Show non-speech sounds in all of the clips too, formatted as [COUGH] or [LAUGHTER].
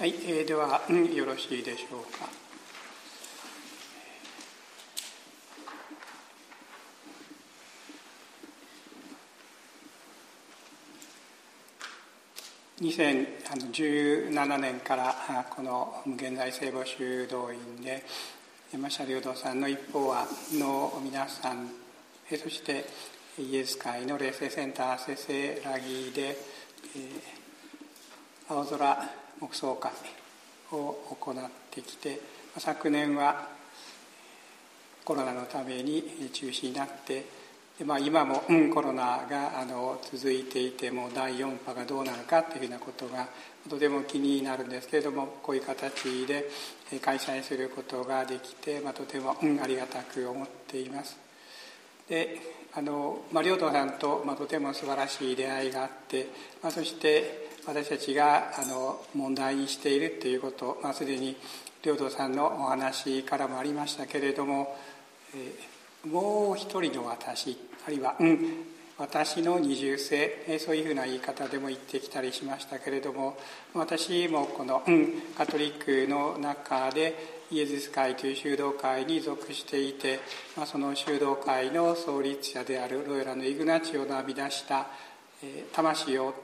はい、えー、では、うん、よろしいでしょうか。2017年からこの無限大聖母修道院で山下良道さんの一方はの皆さんそしてイエス会の霊性センターせせらぎで、え、青空黙想会を行ってきて昨年はコロナのために中止になってで、まあ、今も、コロナがあの続いていても第4波がどうなるかというふうなことがとても気になるんですけれどもこういう形で開催することができて、まあ、とても、ありがたく思っています。であの、まあ、両党さんと、まあ、とても素晴らしい出会いがあって、まあ、そして私たちがあの問題にしているということ、まあ、すでに領土さんのお話からもありましたけれども、えー、もう一人の私あるいは、うん、私の二重性、えー、そういうふうな言い方でも言ってきたりしましたけれども私もこの、うん、カトリックの中でイエズス会という修道会に属していて、まあ、その修道会の創立者であるロエラのイグナチオの編み出した、えー、魂を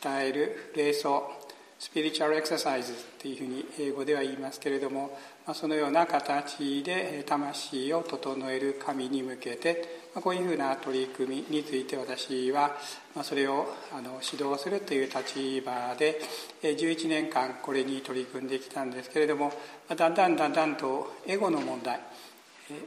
鍛える瞑想スピリチュアルエクササイズっていうふうに英語では言いますけれども、まあ、そのような形で魂を整える神に向けて、まあ、こういうふうな取り組みについて私は、まあ、それをあの指導するという立場で11年間これに取り組んできたんですけれどもだんだんだんだんとエゴの問題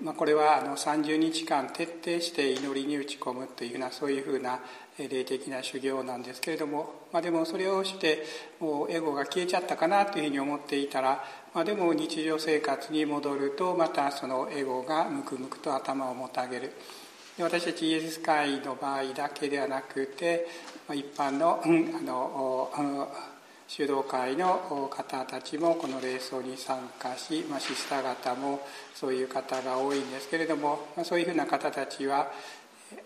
まあ、これはあの30日間徹底して祈りに打ち込むというふうなそういうふうな霊的な修行なんですけれども、まあ、でもそれをしてもうエゴが消えちゃったかなというふうに思っていたら、まあ、でも日常生活に戻るとまたそのエゴがムクムクと頭をもたげる。私たちイエス会の場合だけではなくて、一般の,、あの修道会の方たちもこの礼葬に参加し、まあ、シスター方もそういう方が多いんですけれども、まあ、そういうふうな方たちは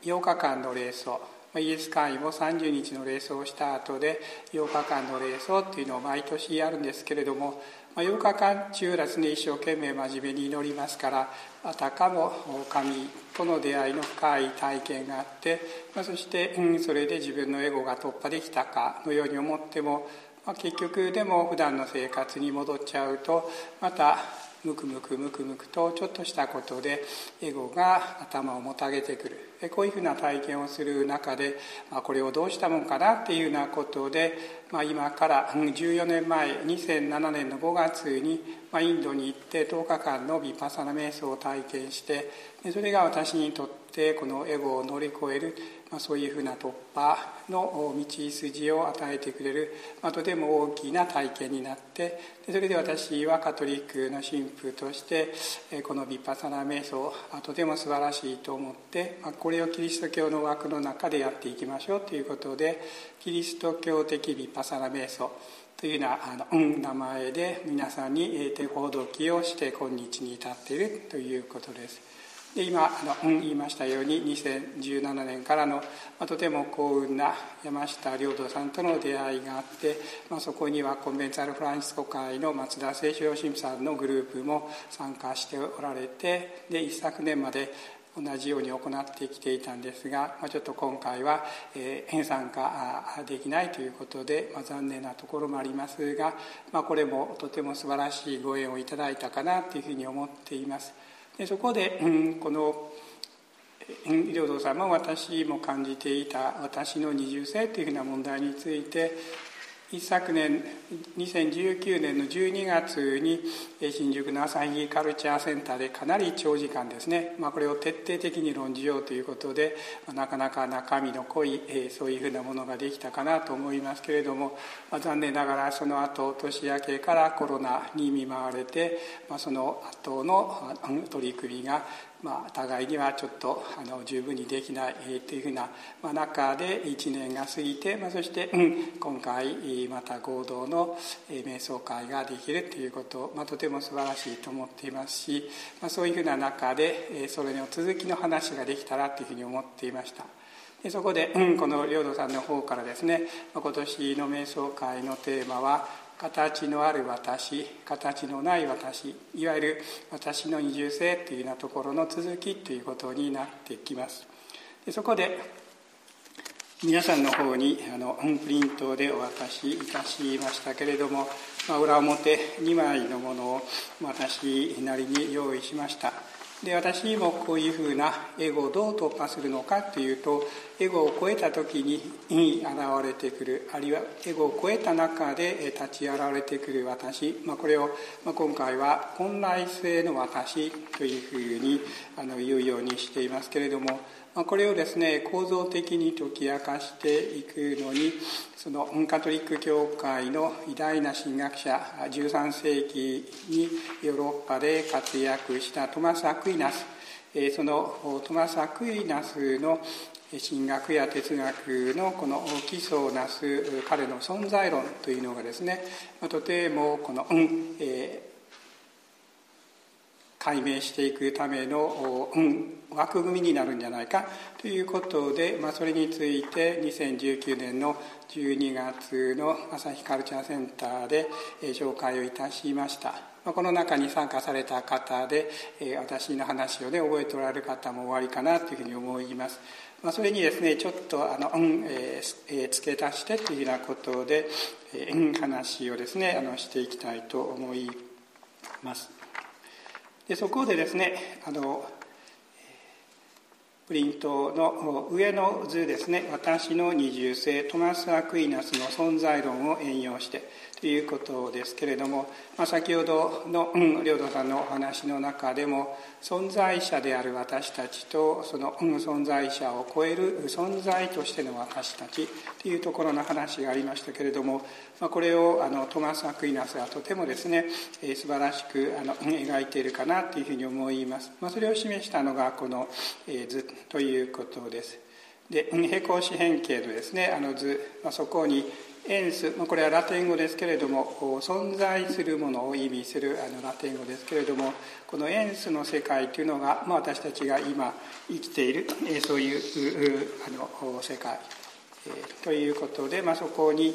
8日間の礼葬イエス会も30日の礼葬をした後で8日間の礼葬っていうのを毎年やるんですけれども8日間中ですね一生懸命真面目に祈りますからあたかも神との出会いの深い体験があって、ま、そして、うん、それで自分のエゴが突破できたかのように思っても、まあ、結局でも普段の生活に戻っちゃうとまたムクムクムクムクとちょっとしたことでエゴが頭をもたげてくる。こういうふうな体験をする中で、まあ、これをどうしたもんかなっていうようなことで、まあ、今から14年前2007年の5月に、まあ、インドに行って10日間のヴィパサナ瞑想を体験してそれが私にとってこのエゴを乗り越えるまあ、そういうふうな突破の道筋を与えてくれる、まあ、とても大きな体験になってそれで私はカトリックの神父としてこのヴィッパサナ瞑想とても素晴らしいと思って、まあ、これをキリスト教の枠の中でやっていきましょうということでキリスト教的ヴィッパサナ瞑想というようなあの名前で皆さんに手ほどきをして今日に至っているということです。で今あの、言いましたように2017年からの、まあ、とても幸運な山下良道さんとの出会いがあって、まあ、そこにはコンベンツァル・フランシスコ会の松田清志郎神さんのグループも参加しておられてで一昨年まで同じように行ってきていたんですが、まあ、ちょっと今回は、えー、参加できないということで、まあ、残念なところもありますが、まあ、これもとても素晴らしいご縁をいただいたかなというふうに思っています。でそこで、うん、この領土さんも私も感じていた私の二重性というふうな問題について一昨年2019年の12月に新宿の朝日カルチャーセンターでかなり長時間ですね、まあ、これを徹底的に論じようということでなかなか中身の濃いそういうふうなものができたかなと思いますけれども、まあ、残念ながらその後年明けからコロナに見舞われて、まあ、その後の取り組みがまあ、互いにはちょっとあの十分にできないというふうな、まあ、中で1年が過ぎて、まあ、そして、うん、今回また合同の瞑想会ができるということ、まあ、とても素晴らしいと思っていますし、まあ、そういうふうな中でそれの続きの話ができたらというふうに思っていました。でそこで、うん、この領土さんの方からですね今年の瞑想会のテーマは「形のある私形のない私いわゆる私の二重性というようなところの続きということになってきます。でそこで皆さんの方にあのプリントでお渡しいたしましたけれども、まあ、裏表2枚のものを私なりに用意しました。で私にもこういうふうなエゴをどう突破するのかというとエゴを超えた時に現れてくるあるいはエゴを超えた中で立ち現れてくる私、まあ、これを、ま、今回は混乱性の私というふうにあの言うようにしていますけれどもこれをですね構造的に解き明かしていくのにそのカトリック教会の偉大な神学者13世紀にヨーロッパで活躍したトマス・アクイナス。そのトマス・アクイナスの神学や哲学のこの基礎をなす彼の存在論というのがですねとてもこの、えー解明していくための、枠組みになるんじゃないかということで、まあ、それについて2019年の12月の朝日カルチャーセンターで紹介をいたしました。この中に参加された方で私の話をね覚えておられる方もおありかなというふうに思います。まあ、それにですねちょっとあの、うんえー、付け足してというようなことで、えー、話をですねあのしていきたいと思います。でそこでですねあのプリントの上の図ですね私の二重性トマス・アクイナスの存在論を援用してということですけれども、まあ、先ほどの、領土さんのお話の中でも存在者である私たちとその、存在者を超える存在としての私たちというところの話がありましたけれども、まあ、これをあのトマス・アクイナスはとてもですね、えー、素晴らしくあの描いているかなというふうに思います、まあ、それを示したのがこの、えー、図ということです。で平行四辺形のですねあの図、まあ、そこにエンスこれはラテン語ですけれども存在するものを意味するあのラテン語ですけれどもこのエンスの世界というのが、まあ、私たちが今生きているそういうあの世界。ということで、まあ、そこに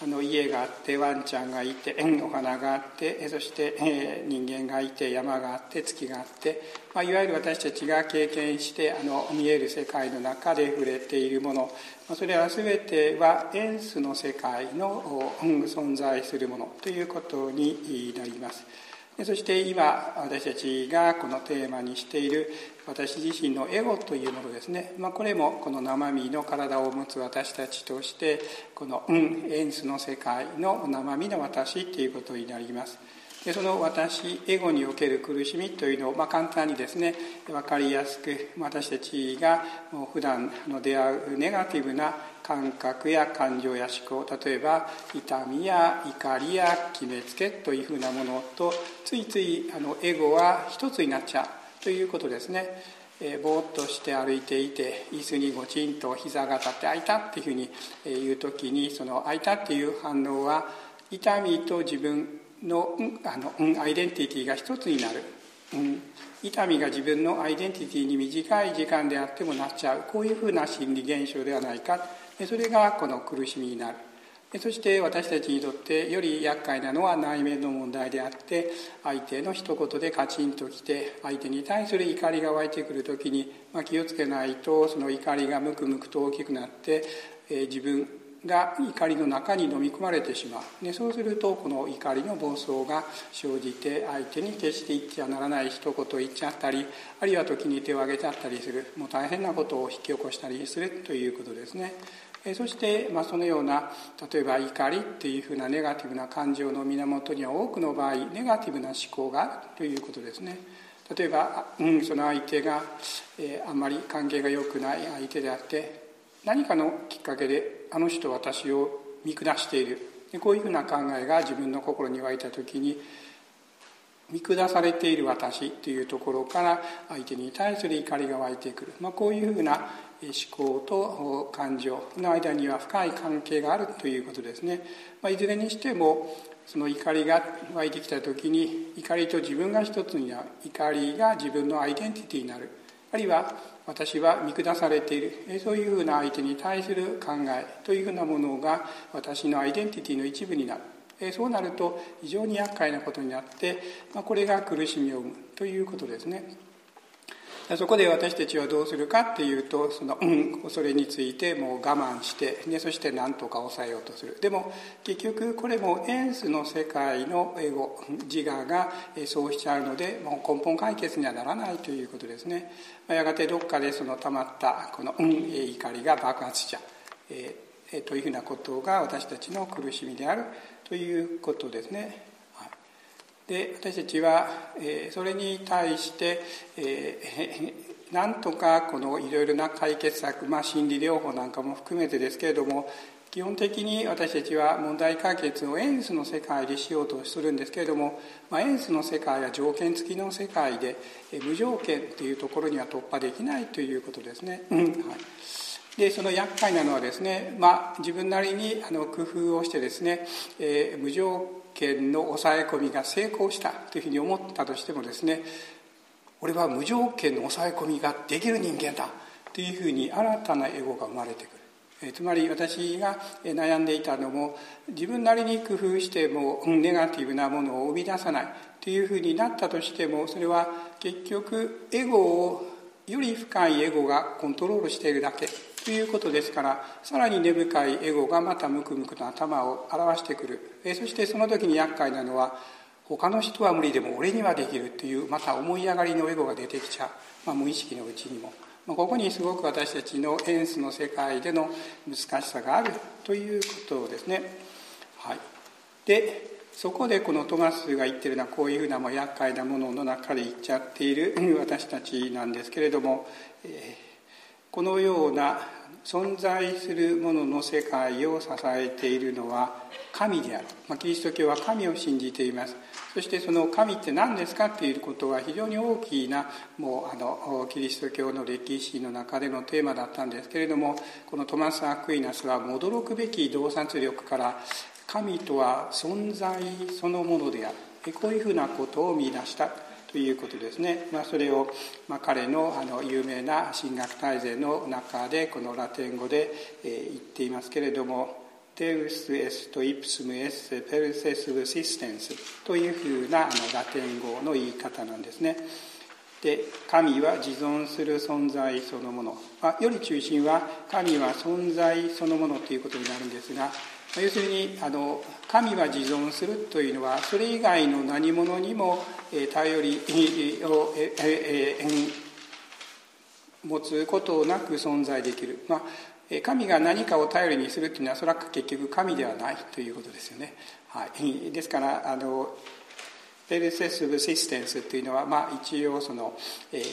あの家があってワンちゃんがいてお花があってそして人間がいて山があって月があって、まあ、いわゆる私たちが経験してあの見える世界の中で触れているものそれは全てはエンスの世界の存在するものということになります。そして今私たちがこのテーマにしている私自身のエゴというものですね、まあ、これもこの生身の体を持つ私たちとしてこの、うん、エンスの世界の生身の私ということになります。でその私エゴにおける苦しみというのを、まあ、簡単にですね分かりやすく私たちが普段の出会うネガティブな感覚や感情や思考例えば痛みや怒りや決めつけというふうなものとついついあのエゴは一つになっちゃうということですね。えー、ぼーっとして歩いていて椅子にごちんと膝が立って開いたっていうふうに言う時にその開いたっていう反応は痛みと自分のあのアイデンティティが一つになる、うん、痛みが自分のアイデンティティに短い時間であってもなっちゃう。こういうふうな心理現象ではないか。それがこの苦しみになる。そして私たちにとってより厄介なのは内面の問題であって相手の一言でカチンときて相手に対する怒りが湧いてくる時に、まあ、気をつけないとその怒りがムクムクと大きくなって、えー、自分が怒りの中に飲み込まれてしまう。でそうするとこの怒りの暴走が生じて相手に決して言っちゃならない一言言っちゃったりあるいは時に手を挙げちゃったりする。もう大変なことを引き起こしたりするということですね。そして、まあ、そのような例えば怒りっていうふうなネガティブな感情の源には多くの場合ネガティブな思考があるということですね。例えば、うん、その相手が、えー、あんまり関係が良くない相手であって何かのきっかけであの人私を見下している。こういうふうな考えが自分の心に湧いた時に見下されている私というところから相手に対する怒りが湧いてくる、まあ、こういうふうな思考と感情の間には深い関係があるということですね、まあ、いずれにしてもその怒りが湧いてきた時に怒りと自分が一つになる。怒りが自分のアイデンティティになる。あるいは私は見下されている。そういうふうな相手に対する考えというふうなものが私のアイデンティティの一部になる。そうなると非常に厄介なことになって、これが苦しみを生むということですね。そこで私たちはどうするかっていうとその、うん、それについてもう我慢してでそして何とか抑えようとする。でも結局これもエンスの世界のエゴ自我がそうしちゃうのでもう根本解決にはならないということですね。やがてどっかでその溜まったこの、うん、怒りが爆発しちゃう、えー、というふうなことが私たちの苦しみであるということですね。で私たちは、えそれに対して、えー、なんとかこのいろいろな解決策、まあ、心理療法なんかも含めてですけれども基本的に私たちは問題解決をエンスの世界でしようとするんですけれども、まあ、エンスの世界は条件付きの世界で無条件というところには突破できないということですね。はいでその厄介なのはですね、まあ、自分なりにあの工夫をしてですね、えー、無条件の抑え込みが成功したというふうに思ったとしてもですね俺は無条件の抑え込みができる人間だというふうに新たなエゴが生まれてくる。つまり私が悩んでいたのも自分なりに工夫してもネガティブなものを生み出さないというふうになったとしてもそれは結局エゴをより深いエゴがコントロールしているだけ。ということですからさらに根深いエゴがまたムクムクと頭を表してくる。えそしてその時に厄介なのは他の人は無理でも俺にはできるというまた思い上がりのエゴが出てきちゃう、まあ、無意識のうちにも、まあ、ここにすごく私たちのエンスの世界での難しさがあるということですね。はい、でそこでこのトマスが言ってるのはこういうふうなもう厄介なものの中で言っちゃっている [LAUGHS] 私たちなんですけれども、えー、このような存在するものの世界を支えているのは神である、まあ、キリスト教は神を信じています。そしてその神って何ですかっていうことは非常に大きなもうあのキリスト教の歴史の中でのテーマだったんですけれどもこのトマス・アクイナスは驚くべき洞察力から神とは存在そのものである。こういうふうなことを見出した。ということですね、まあ、それを、まあ、彼のあの有名な神学大全の中でこのラテン語で、えー、言っていますけれども「Deus est ipsum est percessive existence」というふうなあのラテン語の言い方なんですね。で神は自存する存在そのもの、まあ、より中心は神は存在そのものということになるんですがま要するにあの神は自存するというのはそれ以外の何者にも頼り [LAUGHS] を持つことなく存在できる、まあ、神が何かを頼りにするというのはそれは結局神ではないということですよね。はい、[LAUGHS] ですからあのペルセスブシステンスというのは、まあ、一応その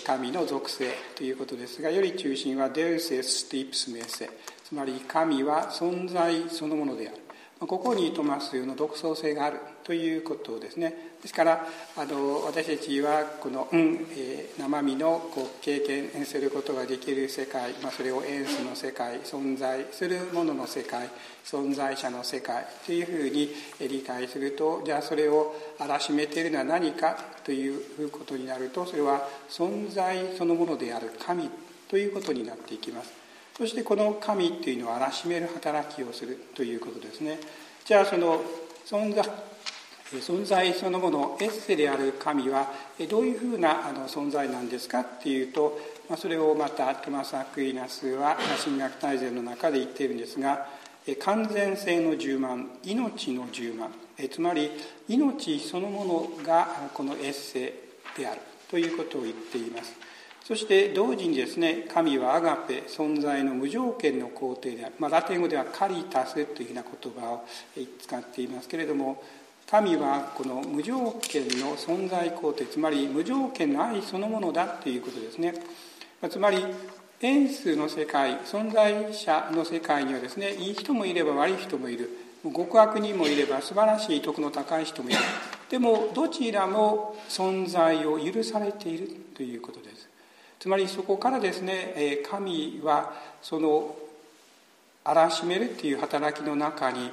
神の属性ということですがより中心はデウセス・ティプスメセ。つまり神は存在そのものである。ここにトマスの独創性があるということですね。ですからあの私たちはこの、うんえー、生身のこう経験することができる世界、まあ、それをエンスの世界存在するものの世界存在者の世界というふうに理解するとじゃあそれをあらしめているのは何かということになるとそれは存在そのものである神ということになっていきます。そしてこの神っていうのはあらしめる働きをするということですね。じゃあその存在存在そのものエッセである神はどういうふうな存在なんですかっていうと、それをまたトマス・アクイナスは神学大全の中で言っているんですが完全性の充満命の充満つまり命そのものがこのエッセであるということを言っています。そして同時にですね神はアガペ存在の無条件の肯定である、まあ、ラテン語ではカリタスというふうな言葉を使っていますけれども神はこの無条件の存在肯定つまり無条件の愛そのものだということですね。まあつまり円数の世界存在者の世界にはですねいい人もいれば悪い人もいる。極悪人もいれば素晴らしい徳の高い人もいる。でもどちらも存在を許されているということです。つまりそこからですね神はそのあらしめるっていう働きの中に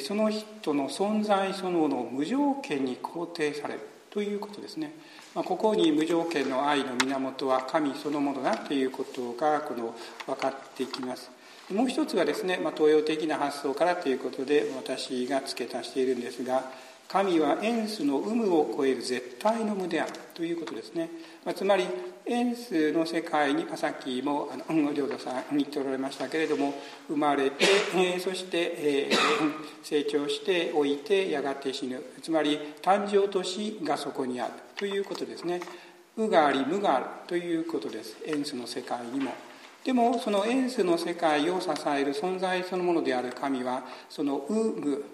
その人の存在そのものを無条件に肯定されるということですね。ここに無条件の愛の源は神そのものだということがこの分かってきます。もう一つはですね、ま、東洋的な発想からということで私が付け足しているんですが神はエンスの有無を超える絶対の無であるということですね、まあ、つまりエンスの世界に、あ、さっきもあの領土さん言っておられましたけれども生まれて、えー、そして、えー、成長しておいてやがて死ぬ。つまり誕生と死がそこにあるということですね。無があり無があるということです。エンスの世界にも。でもそのエンスの世界を支える存在そのものである神はその有無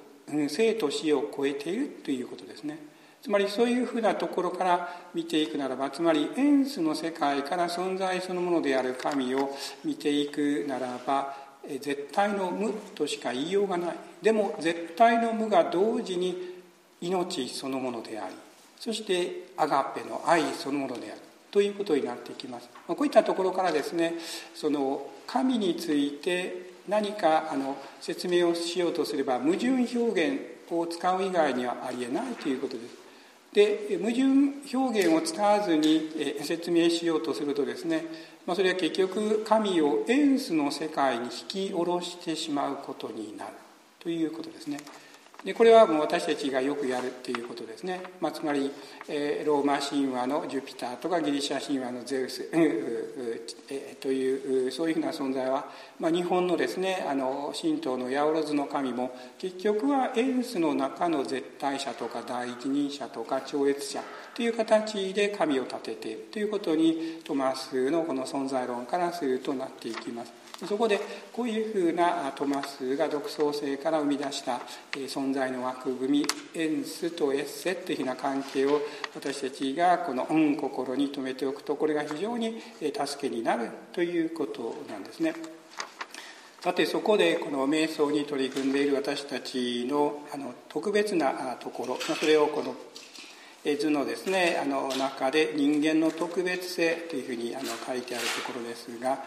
生と死を超えているということですね。つまりそういうふうなところから見ていくならばつまりエンスの世界から存在そのものである神を見ていくならば絶対の無としか言いようがない。でも絶対の無が同時に命そのものでありそしてアガペの愛そのものである。ということになっていきます。こういったところからですねその神について何かあの説明をしようとすれば矛盾表現を使う以外にはありえないということです。で矛盾表現を使わずに説明しようとするとですね、まあ、それは結局神をエンスの世界に引き下ろしてしまうことになるということですね。でこれはもう私たちがよくやるっていうことですね、まあ、つまり、えー、ローマ神話のジュピターとかギリシャ神話のゼウス、[LAUGHS] えー、というそういうふうな存在は、まあ、日本のですねあの神道の八百万の神も結局はエンスの中の絶対者とか第一人者とか超越者という形で神を立てているということにトマスのこの存在論からするとなっていきます。そこでこういうふうなトマスが独創性から生み出した存在の枠組みエンスとエッセというふうな関係を私たちがこの「うん」心に留めておくとこれが非常に助けになるということなんですね。さてそこでこの瞑想に取り組んでいる私たちのあの特別なところそれをこの図のですねあの中で人間の特別性というふうにあの書いてあるところですが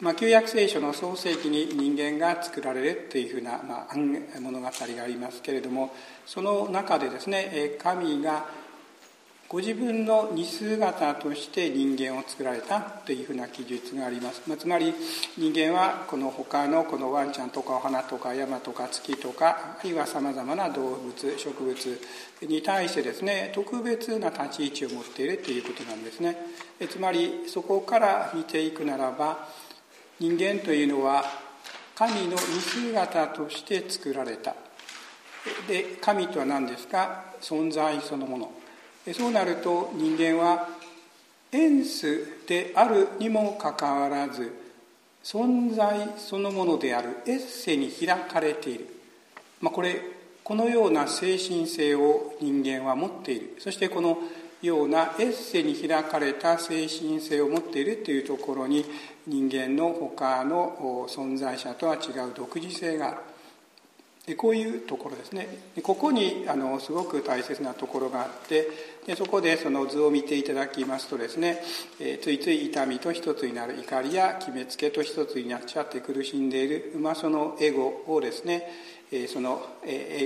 まあ、旧約聖書の創世記に人間が作られるというふうな、まあ、物語がありますけれどもその中でですね神がご自分の似姿として人間を作られたというふうな記述があります、まあ、つまり人間はこの他のこのワンちゃんとかお花とか山とか月とかあるいはさまざまな動物植物に対してですね特別な立ち位置を持っているということなんですね。つまりそこから見ていくならば人間というのは神の似姿として作られた。で神とは何ですか？存在そのもの。そうなると人間はエンスであるにもかかわらず存在そのものである。エッセに開かれている、まあ、これこのような精神性を人間は持っている。そしてこのようなエッセに開かれた精神性を持っているというところに人間の他の存在者とは違う独自性がある。でこういうところですね。でここにあのすごく大切なところがあってでそこでその図を見ていただきますとですね、えー、ついつい痛みと一つになる怒りや決めつけと一つになっちゃって苦しんでいる、まあ、そのエゴをですねその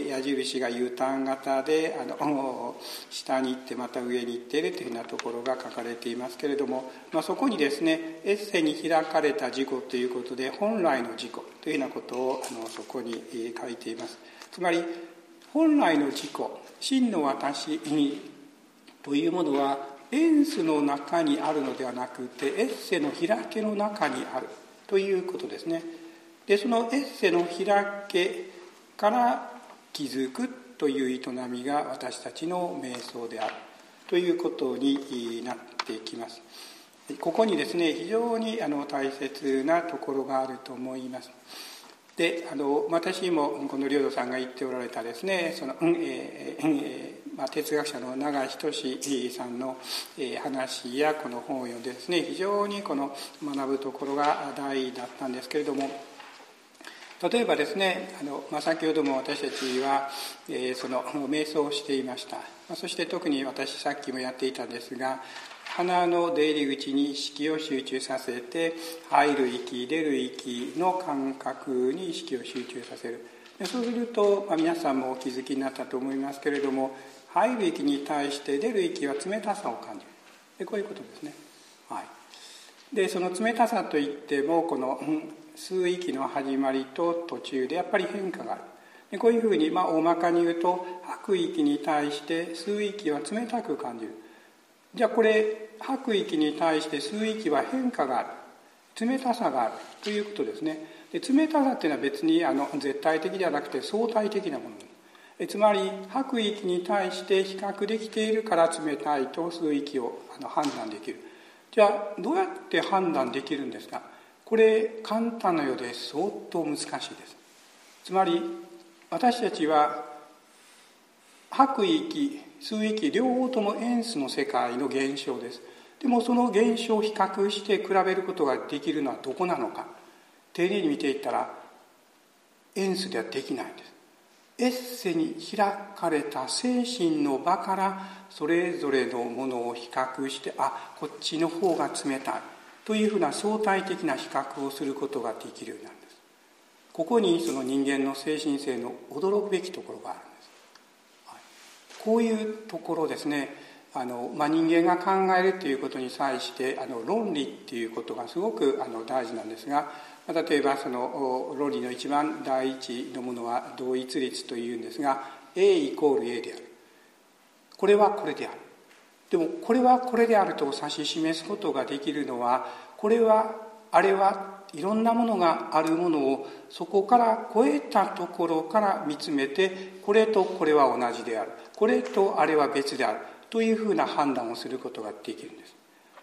矢印が U ターン型であの [LAUGHS] 下に行ってまた上に行っているというようなところが書かれていますけれども、まあ、そこにですねエッセに開かれた事故ということで本来の事故というようなことをあのそこに書いています。つまり本来の自己真の私というものはエンスの中にあるのではなくてエッセの開けの中にあるということですね。でそのエッセの開けから気づくという営みが私たちの瞑想であるということになってきます。ここにですね非常にあの大切なところがあると思います。であの私もこの領土さんが言っておられたですねその、うんえーえーまあ、哲学者の永井仁さんのえ話やこの本を読んでですね非常にこの学ぶところが大だったんですけれども例えばですねあの、まあ、先ほども私たちは、えー、その瞑想をしていました、まあ、そして特に私さっきもやっていたんですが鼻の出入り口に意識を集中させて入る息出る息の感覚に意識を集中させる。でそうすると、まあ、皆さんもお気づきになったと思いますけれども入る息に対して出る息は冷たさを感じる。でこういうことですね、はい、でその冷たさといってもこの、吸う息の始まりと途中でやっぱり変化がある。でこういうふうに、まあ、大まかに言うと吐く息に対して吸う息は冷たく感じる。じゃあこれ吐く息に対して吸う息は変化がある。冷たさがある。ということですね。で冷たさっていうのは別にあの絶対的ではなくて相対的なもの。えつまり吐く息に対して比較できているから冷たいと吸う息をあの判断できる。じゃあどうやって判断できるんですか？これ簡単なようで相当難しいです。つまり私たちは吐く息吸う息両方ともエンスの世界の現象です。でもその現象を比較して比べることができるのはどこなのか。丁寧に見ていったらエンスではできないんです。エッセに開かれた精神の場からそれぞれのものを比較してあこっちの方が冷たい。というふうな相対的な比較をすることができるようになるんです。ここにその人間の精神性の驚くべきところがあるんです、はい、こういうところですね。あの、まあ、人間が考えるということに際してあの論理っていうことがすごくあの大事なんですが例えばその論理の一番第一のものは同一律というんですが A イコール A である。これはこれである。でもこれはこれであると指し示すことができるのはこれはあれはいろんなものがあるものをそこから超えたところから見つめてこれとこれは同じである。これとあれは別である。というふうな判断をすることができるんです。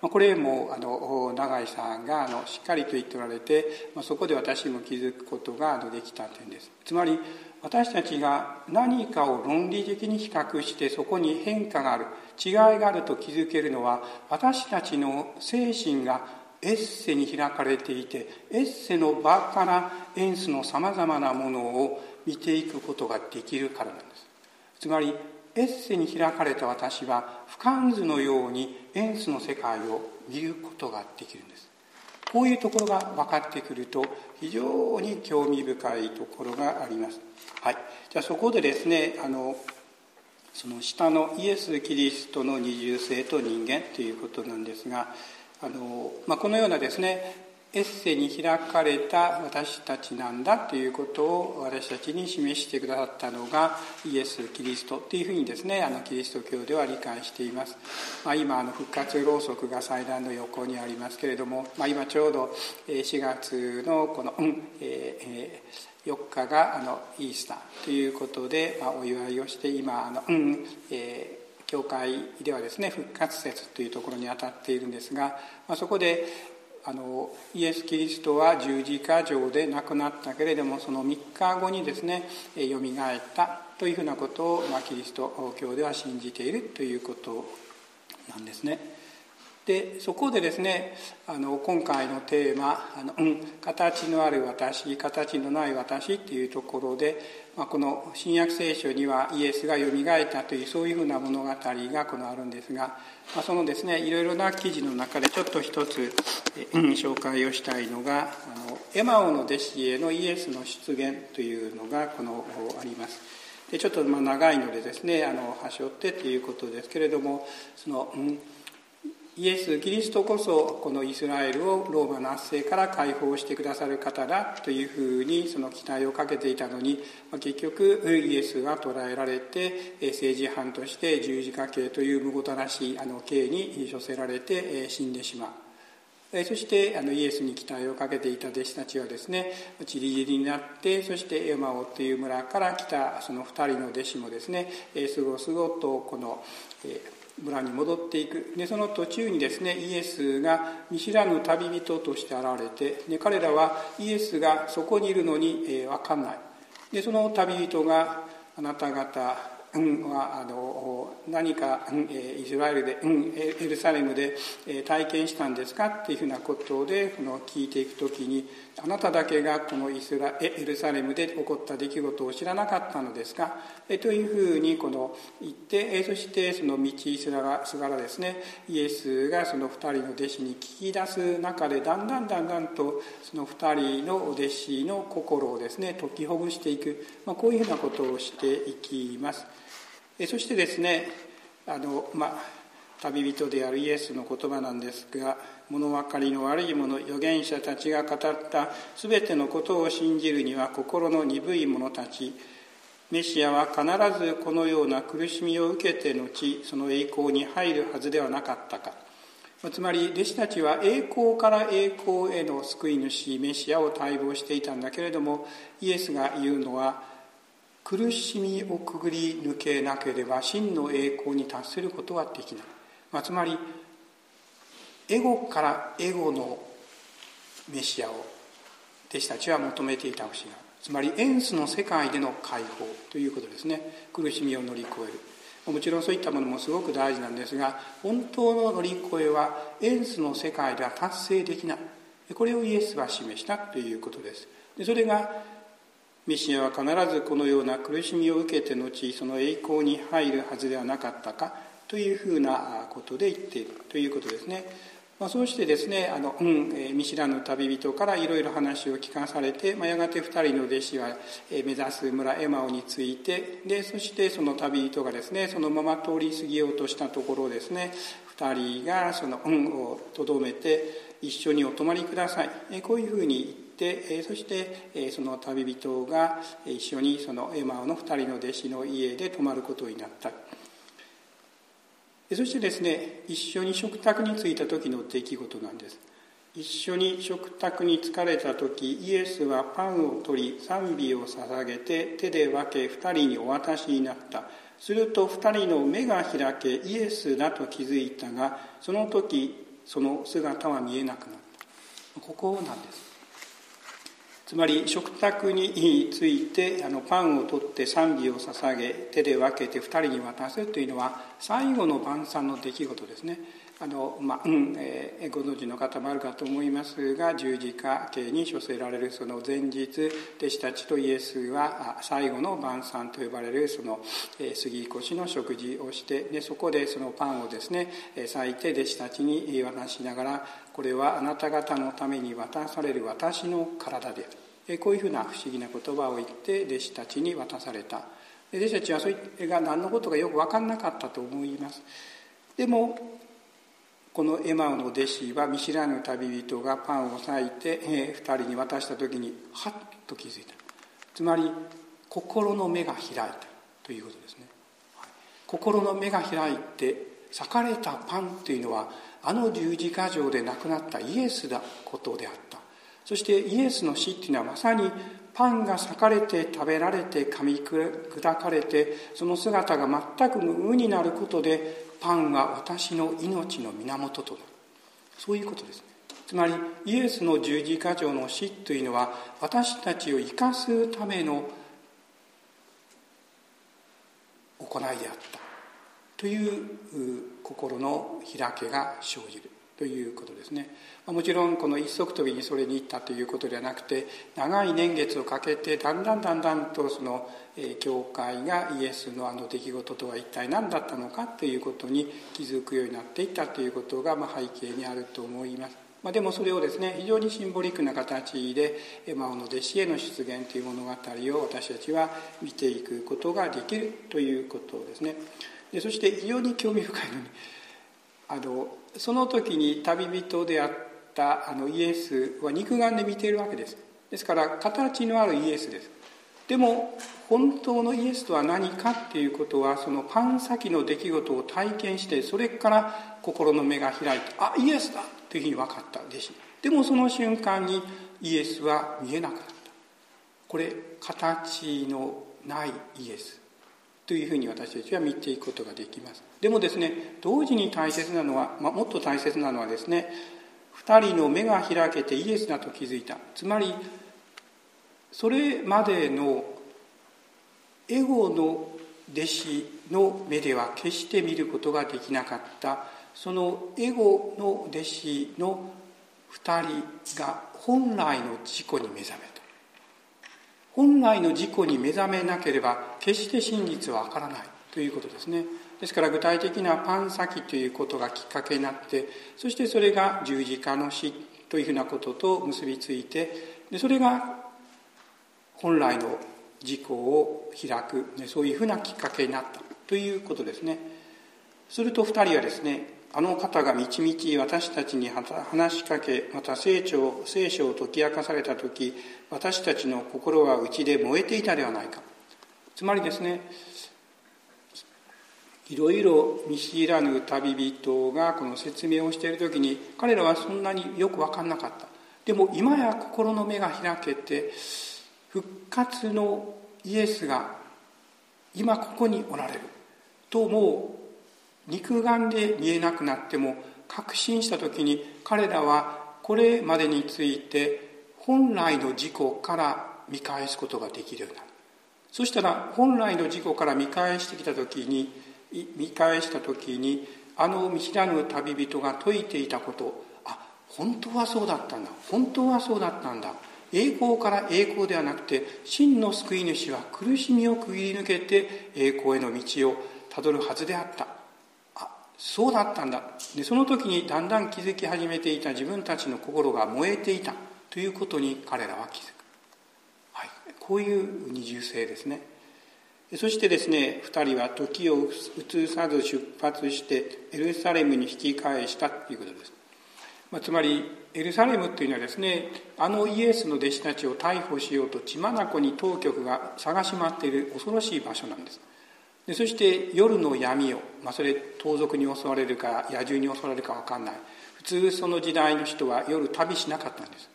これもあの永井さんがあのしっかりと言っておられてそこで私も気づくことができた点です。つまり私たちが何かを論理的に比較してそこに変化がある。違いがあると気づけるのは私たちの精神がエッセに開かれていてエッセの場からエンスのさまざまなものを見ていくことができるからなんです。つまりエッセに開かれた私は俯瞰図のようにエンスの世界を見ることができるんです。こういうところが分かってくると非常に興味深いところがあります。はい。じゃあそこでですねあのその下のイエス・キリストの二重性と人間ということなんですがあの、まあ、このようなですねエッセに開かれた私たちなんだということを私たちに示してくださったのがイエス・キリストというふうにですねあのキリスト教では理解しています、まあ、今あの復活ろうそくが祭壇の横にありますけれども、まあ、今ちょうど4月のこの、えー、4日があのイースターということで、まあ、お祝いをして今あの、えー教会ではですね復活節というところに当たっているんですが、まあ、そこであのイエス・キリストは十字架上で亡くなったけれどもその3日後にですねよみがえったというふうなことを、まあ、キリスト教では信じているということなんですね。でそこでですねあの今回のテーマあの、うん、形のある私形のない私」っていうところで、まあ、この新約聖書にはイエスがよみがえったというそういうふうな物語がこのあるんですが、まあ、そのですねいろいろな記事の中でちょっと一つ、うん、紹介をしたいのがあのエマオの弟子へのイエスの出現というのがこのあります。でちょっとまあ長いのでですねあの端折ってということですけれどもその、うんイエス・キリストこそこのイスラエルをローマの圧政から解放してくださる方だというふうにその期待をかけていたのに結局イエスは捕らえられて政治犯として十字架刑というむごたらしいあの刑に処せられて死んでしまう。そしてあのイエスに期待をかけていた弟子たちはですねちりぢりになってそしてエマオという村から来たその2人の弟子もですねすごすごとこの村に戻っていく。でその途中にですねイエスが見知らぬ旅人として現れてで彼らはイエスがそこにいるのに、えー、分かんない。でその旅人があなた方あの何か、イスラエルで、エルサレムで体験したんですかっていうふうなことでこの聞いていくときにあなただけがこのイスラエルサレムで起こった出来事を知らなかったのですか？というふうにこの言ってそしてその道すがらですねイエスがその2人の弟子に聞き出す中でだんだんだんだんとその2人の弟子の心をですね解きほぐしていく、まあ、こういうふうなことをしていきます。そしてですねあの、ま旅人であるイエスの言葉なんですが物分かりの悪い者預言者たちが語った全てのことを信じるには心の鈍い者たちメシアは必ずこのような苦しみを受けて後その栄光に入るはずではなかったか。つまり弟子たちは栄光から栄光への救い主メシアを待望していたんだけれどもイエスが言うのは苦しみをくぐり抜けなければ真の栄光に達することはできない、まあ、つまりエゴからエゴのメシアを弟子たちは求めていた節がつまりエンスの世界での解放ということですね。苦しみを乗り越える。もちろんそういったものもすごく大事なんですが本当の乗り越えはエンスの世界では達成できない。これをイエスは示したということです。でそれがメシアは必ずこのような苦しみを受けて後その栄光に入るはずではなかったかというふうなことで言っているということですね。まあ、そうしてですねあの、うん見知らぬ旅人からいろいろ話を聞かされて、まあ、やがて2人の弟子は、目指す村エマオについてでそしてその旅人がですねそのまま通り過ぎようとしたところですね2人がその「うん」をとどめて一緒にお泊まりください、こういうふうに言って、そしてその旅人が一緒にそのエマオの2人の弟子の家で泊まることになった。そしてですね一緒に食卓に着いた時の出来事なんです。一緒に食卓に疲れた時イエスはパンを取り賛美を捧げて手で分け2人にお渡しになった。すると2人の目が開けイエスだと気づいたがその時その姿は見えなくなった。ここなんです。つまり食卓についてあのパンを取って賛美を捧げ手で分けて2人に渡すというのは最後の晩餐の出来事ですね。あの、まあうんえー、ご存知の方もあるかと思いますが十字架刑に処せられるその前日弟子たちとイエスは最後の晩餐と呼ばれるその、えー、杉越の食事をしてでそこでそのパンをですね裂いて弟子たちに渡しながらこれはあなた方のために渡される私の体である。こういうふうな不思議な言葉を言って弟子たちに渡された。弟子たちはそれが何のことかよく分かんなかったと思います。でもこのエマオの弟子は見知らぬ旅人がパンを裂いて、え2人に渡した時にハッと気づいた。つまり心の目が開いたということですね。心の目が開いて裂かれたパンというのはあの十字架上で亡くなったイエスだことであった。そしてイエスの死っていうのはまさにパンが裂かれて食べられて噛み砕かれてその姿が全く無になることでパンは私の命の源となる。そういうことですね。つまりイエスの十字架上の死というのは私たちを生かすための行いであった。という心の開けが生じる。ということですね。もちろんこの一足飛びにそれに行ったということではなくて長い年月をかけてだんだんだんだんとその教会がイエスのあの出来事とは一体何だったのかということに気づくようになっていったということがま背景にあると思います。まあ、でもそれをですね非常にシンボリックな形でエマオの弟子への出現という物語を私たちは見ていくことができるということですねでそして非常に興味深いのにあのその時に旅人であったあのイエスは肉眼で見ているわけです。ですから形のあるイエスです。でも本当のイエスとは何かっていうことはそのパン先の出来事を体験してそれから心の目が開いてあイエスだというふうに分かった弟子。でもその瞬間にイエスは見えなくなった。これ形のないイエスというふうに私たちは見ていくことができます。でもですね同時に大切なのは、まあ、もっと大切なのはですね2人の目が開けてイエスだと気づいた。つまりそれまでのエゴの弟子の目では決して見ることができなかった。そのエゴの弟子の2人が本来の自己に目覚めた。本来の自己に目覚めなければ決して真実はわからない。ということですね。ですから具体的なパン先ということがきっかけになってそしてそれが十字架の死というふうなことと結びついてでそれが本来の自己を開くそういうふうなきっかけになったということですね。すると2人はですねあの方がみちみち私たちに話しかけまた聖書聖書を解き明かされた時私たちの心は内で燃えていたではないか。つまりですねいろいろ見知らぬ旅人がこの説明をしている時に彼らはそんなによく分かんなかった。でも今や心の目が開けて復活のイエスが今ここにおられる。ともう肉眼で見えなくなっても確信した時に彼らはこれまでについて本来の事故から見返すことができるようになる。そしたら本来の事故から見返してきた時に見返した時にあの見知らぬ旅人が説いていたことあ本当はそうだったんだ本当はそうだったんだ。栄光から栄光ではなくて真の救い主は苦しみを区切り抜けて栄光への道をたどるはずであった。あそうだったんだ。でその時にだんだん気づき始めていた自分たちの心が燃えていたということに彼らは気づく、はい、こういう二重性ですね。そしてですね2人は時を移さず出発してエルサレムに引き返したということです、まあ、つまりエルサレムというのはですねあのイエスの弟子たちを逮捕しようと血眼に当局が探し回っている恐ろしい場所なんです。でそして夜の闇を、まあ、それ盗賊に襲われるか野獣に襲われるか分かんない。普通その時代の人は夜旅しなかったんです。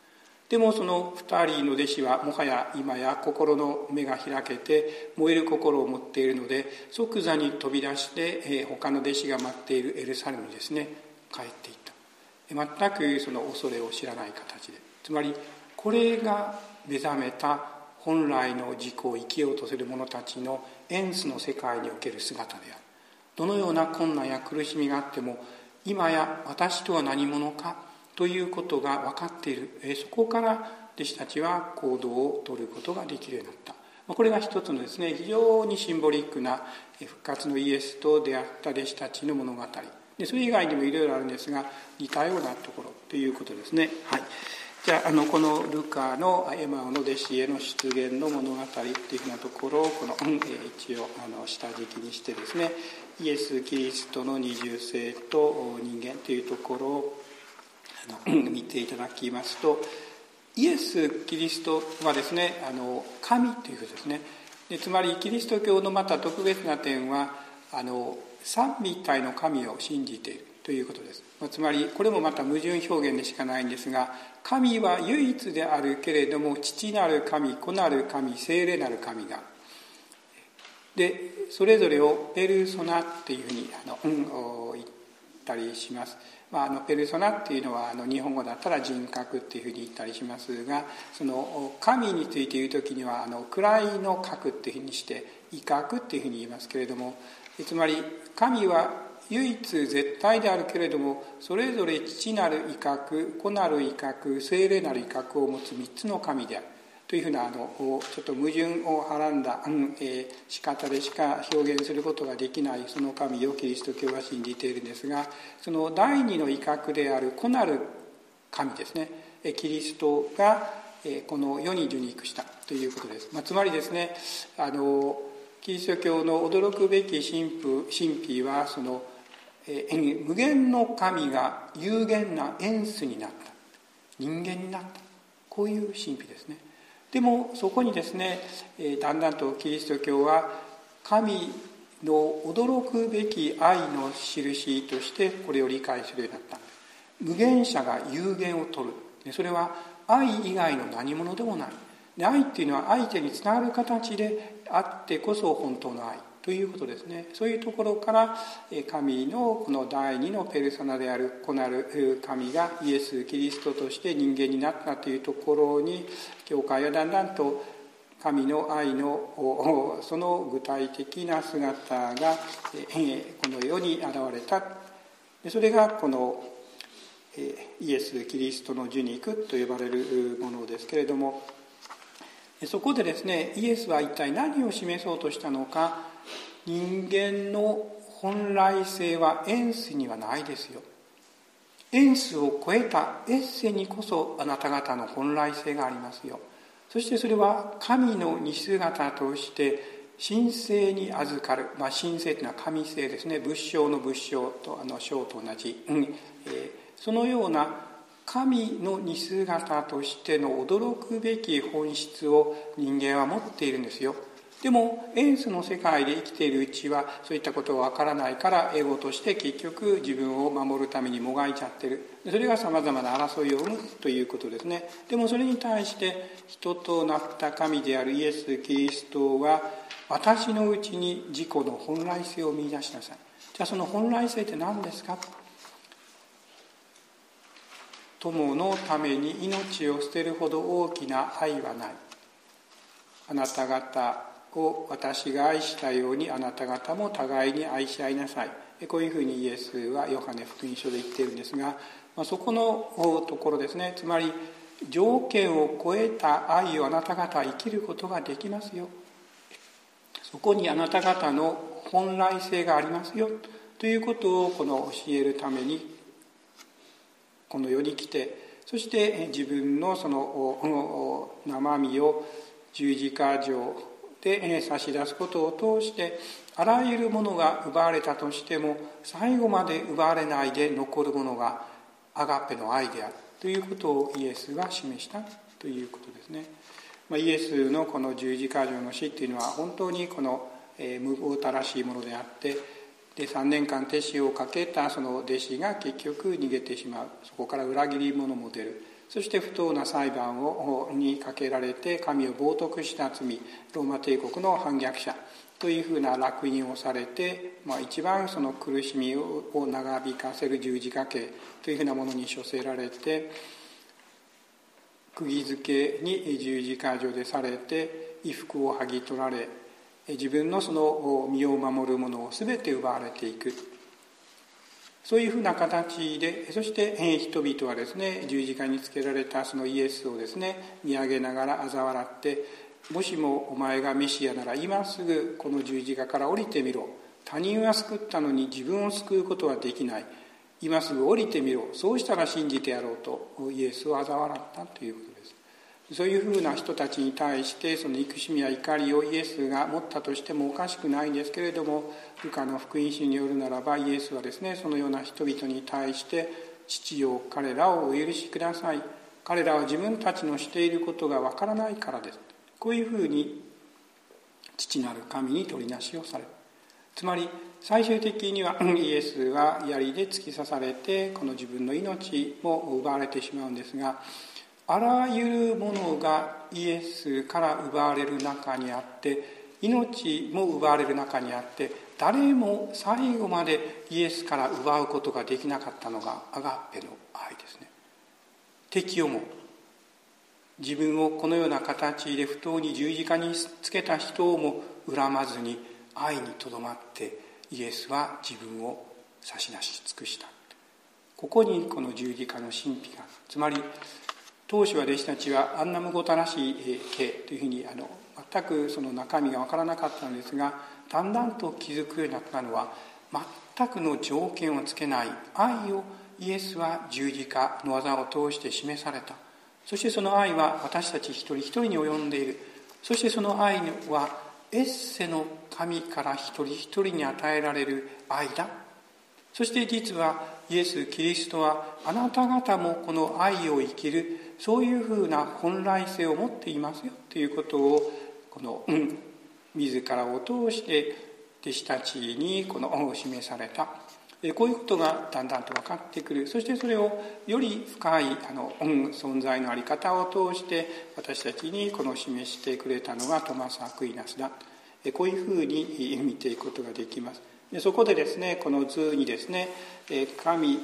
でもその2人の弟子はもはや今や心の目が開けて燃える心を持っているので即座に飛び出して他の弟子が待っているエルサレムにですね。帰っていった。全くその恐れを知らない形で。つまりこれが目覚めた本来の自己を生きようとする者たちのエンスの世界における姿である。どのような困難や苦しみがあっても今や私とは何者かということが分かっている。そこから弟子たちは行動をとることができるようになった。これが一つのですね非常にシンボリックな復活のイエスと出会った弟子たちの物語。でそれ以外にもいろいろあるんですが似たようなところということですね。はい。じゃああのこのルカのエマオの弟子への出現の物語っていうふうなところをこの、うん、一応あの下敷きにしてですねイエス・キリストの二重性と人間というところを見ていただきますとイエス・キリストはですねあの神ということですね。でつまりキリスト教のまた特別な点はあの三位一体の神を信じているということです、ま、つまりこれもまた矛盾表現でしかないんですが神は唯一であるけれども父なる神子なる神聖霊なる神がでそれぞれをペルソナっていうふうにあの、うん、言ったりします。まあ、あのペルソナっていうのはあの日本語だったら人格っていうふうに言ったりしますがその神について言う時にはあの位の格っていうふうにして威嚇っていうふうに言いますけれどもつまり神は唯一絶対であるけれどもそれぞれ父なる威嚇子なる威嚇精霊なる威嚇を持つ3つの神である。というふうなあのちょっと矛盾をはらんだ、うんえー、仕方でしか表現することができないその神をキリスト教は信じているんですがその第二の威嚇である子なる神ですねキリストがこの世に受肉したということです、まあ、つまりですねあのキリスト教の驚くべき神父神秘はそのえ無限の神が有限なエンスになった。人間になった。こういう神秘ですね。でもそこにですねだんだんとキリスト教は神の驚くべき愛の印としてこれを理解するようになった。無限者が有限を取る。それは愛以外の何者でもない。愛っていうのは相手につながる形であってこそ本当の愛。ということですね。そういうところから神のこの第二のペルソナである子なる神がイエス・キリストとして人間になったというところに教会はだんだんと神の愛のその具体的な姿がこの世に現れた。それがこのイエス・キリストの受肉と呼ばれるものですけれども。そこでですねイエスは一体何を示そうとしたのか人間の本来性はエンスにはないですよ。エンスを超えたエッセにこそあなた方の本来性がありますよ。そしてそれは神の似姿として神聖に預かる、まあ、神聖というのは神聖ですね。仏性の仏性とあの章と同じ、うん。えー、そのような神の似姿としての驚くべき本質を人間は持っているんですよ。でもエンスの世界で生きているうちはそういったことがわからないからエゴとして結局自分を守るためにもがいちゃってる。それがさまざまな争いを生むということですね。でもそれに対して人となった神であるイエス・キリストは私のうちに自己の本来性を見出しなさい。じゃあその本来性って何ですか？友のために命を捨てるほど大きな愛はない。あなた方を私が愛したようにあなた方も互いに愛し合いなさい。こういうふうにイエスはヨハネ福音書で言っているんですが、まあ、そこのところですね。つまり条件を超えた愛をあなた方は生きることができますよ。そこにあなた方の本来性がありますよ。ということをこの教えるためにこの世に来てそして自分のその生身を十字架上で差し出すことを通してあらゆるものが奪われたとしても最後まで奪われないで残るものがアガペの愛であるということをイエスが示したということですね。まあ、イエスのこの十字架上の死っていうのは本当にこの、え、無法たらしいものであってで3年間手塩をかけたその弟子が結局逃げてしまうそこから裏切り者も出るそして不当な裁判をにかけられて神を冒涜した罪ローマ帝国の反逆者というふうな烙印をされて、まあ、一番その苦しみを長引かせる十字架刑というふうなものに処せられて釘付けに十字架上でされて衣服を剥ぎ取られ自分のその身を守るものを全て奪われていく。そういうふうな形でそして人々はですね十字架につけられたそのイエスをですね見上げながら嘲笑ってもしもお前がメシアなら今すぐこの十字架から降りてみろ。他人は救ったのに自分を救うことはできない。今すぐ降りてみろ。そうしたら信じてやろうとイエスを嘲笑ったということそういうふうな人たちに対してその憎しみや怒りをイエスが持ったとしてもおかしくないんですけれどもルカの福音書によるならばイエスはですねそのような人々に対して父よ彼らをお許しください。彼らは自分たちのしていることがわからないからです。こういうふうに父なる神に取りなしをされる。つまり最終的にはイエスは槍で突き刺されてこの自分の命も奪われてしまうんですがあらゆるものがイエスから奪われる中にあって命も奪われる中にあって誰も最後までイエスから奪うことができなかったのがアガッペの愛ですね。敵をも自分をこのような形で不当に十字架につけた人をも恨まずに愛にとどまってイエスは自分を差し出し尽くした。ここにこの十字架の神秘がつまり当初は弟子たちはあんなむごたらしい刑というふうにあの全くその中身が分からなかったんですがだんだんと気づくようになったのは全くの条件をつけない愛をイエスは十字架の技を通して示された。そしてその愛は私たち一人一人に及んでいる。そしてその愛はエッセの神から一人一人に与えられる愛だそして実はイエス・キリストはあなた方もこの愛を生きるそういうふうな本来性を持っていますよということをこの、うん、自らを通して弟子たちにこの恩を示された。こういうことがだんだんと分かってくる。そしてそれをより深いあの、うん、存在の在り方を通して私たちにこの示してくれたのがトマス・アクイナスだ。こういうふうに見ていくことができます。でそこでですねこの図にですね神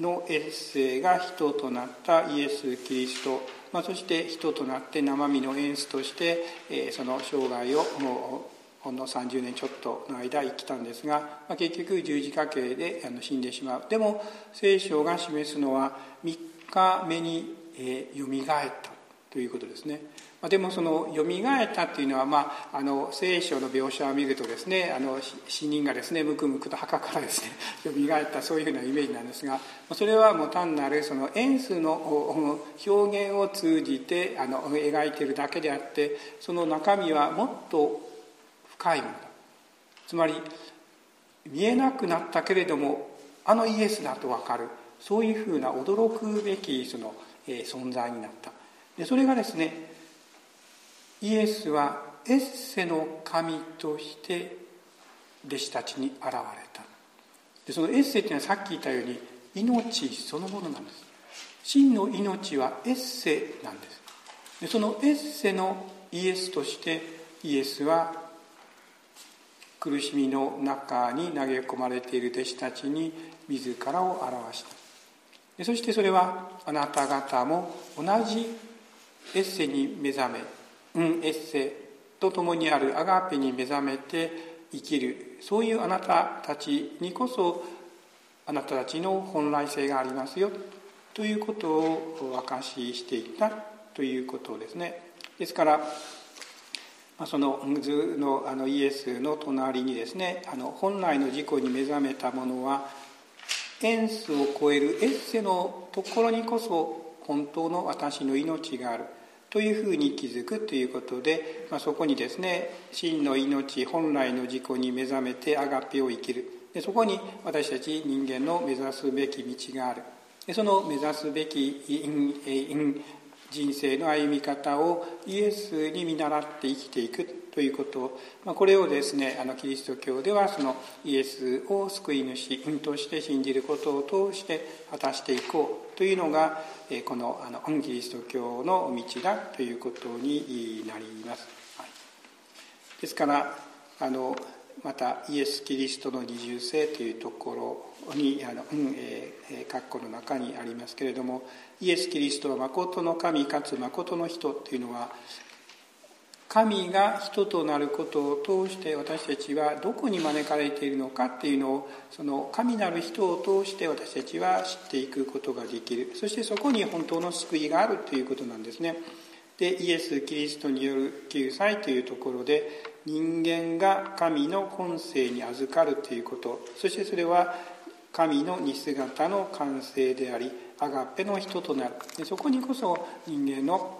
のエッセイが人となったイエス・キリスト、まあ、そして人となって生身の演出として、え、その生涯をもうほんの30年ちょっとの間生きたんですが、まあ、結局十字架刑であの死んでしまう。でも聖書が示すのは3日目に、えー、よみがえったということですね。でもそのよみがえったっていうのは、まあ、あの聖書の描写を見るとですねあの死人がですねむくむくと墓からですねよみがえったそういうふうなイメージなんですがそれはもう単なるその演数の表現を通じてあの描いているだけであってその中身はもっと深いもの。だつまり見えなくなったけれどもあのイエスだと分かる。そういうふうな驚くべきその、えー、存在になった。でそれがですねイエスはエッセの神として弟子たちに現れた。でそのエッセっていうのはさっき言ったように命そのものなんです真の命はエッセなんです。でそのエッセのイエスとしてイエスは苦しみの中に投げ込まれている弟子たちに自らを表した。でそしてそれはあなた方も同じエッセに目覚めうんエッセと共にあるアガーペに目覚めて生きる。そういうあなたたちにこそあなたたちの本来性がありますよ。ということを明かししていった。ということですね。ですからその図のあのイエスの隣にですねあの本来の自己に目覚めた者はエンスを超えるエッセのところにこそ本当の私の命がある。というふうに気づくということで、まあ、そこにですね真の命本来の自己に目覚めてアガペを生きる。でそこに私たち人間の目指すべき道がある。でその目指すべき人生の歩み方をイエスに見習って生きていく。ということまあ、これをですねあのキリスト教ではそのイエスを救い主として信じることを通して果たしていこうというのがこのあのキリスト教の道だということになります。はい、ですからあのまたイエス・キリストの二重性というところにあの、うんえー、括弧の中にありますけれどもイエス・キリストは誠の神かつ誠の人というのは神が人となることを通して私たちはどこに招かれているのかっていうのをその神なる人を通して私たちは知っていくことができる。そしてそこに本当の救いがあるということなんですね。でイエス・キリストによる救済というところで人間が神の本性に預かるということ。そしてそれは神の似姿の完成でありアガッペの人となる。でそこにこそ人間の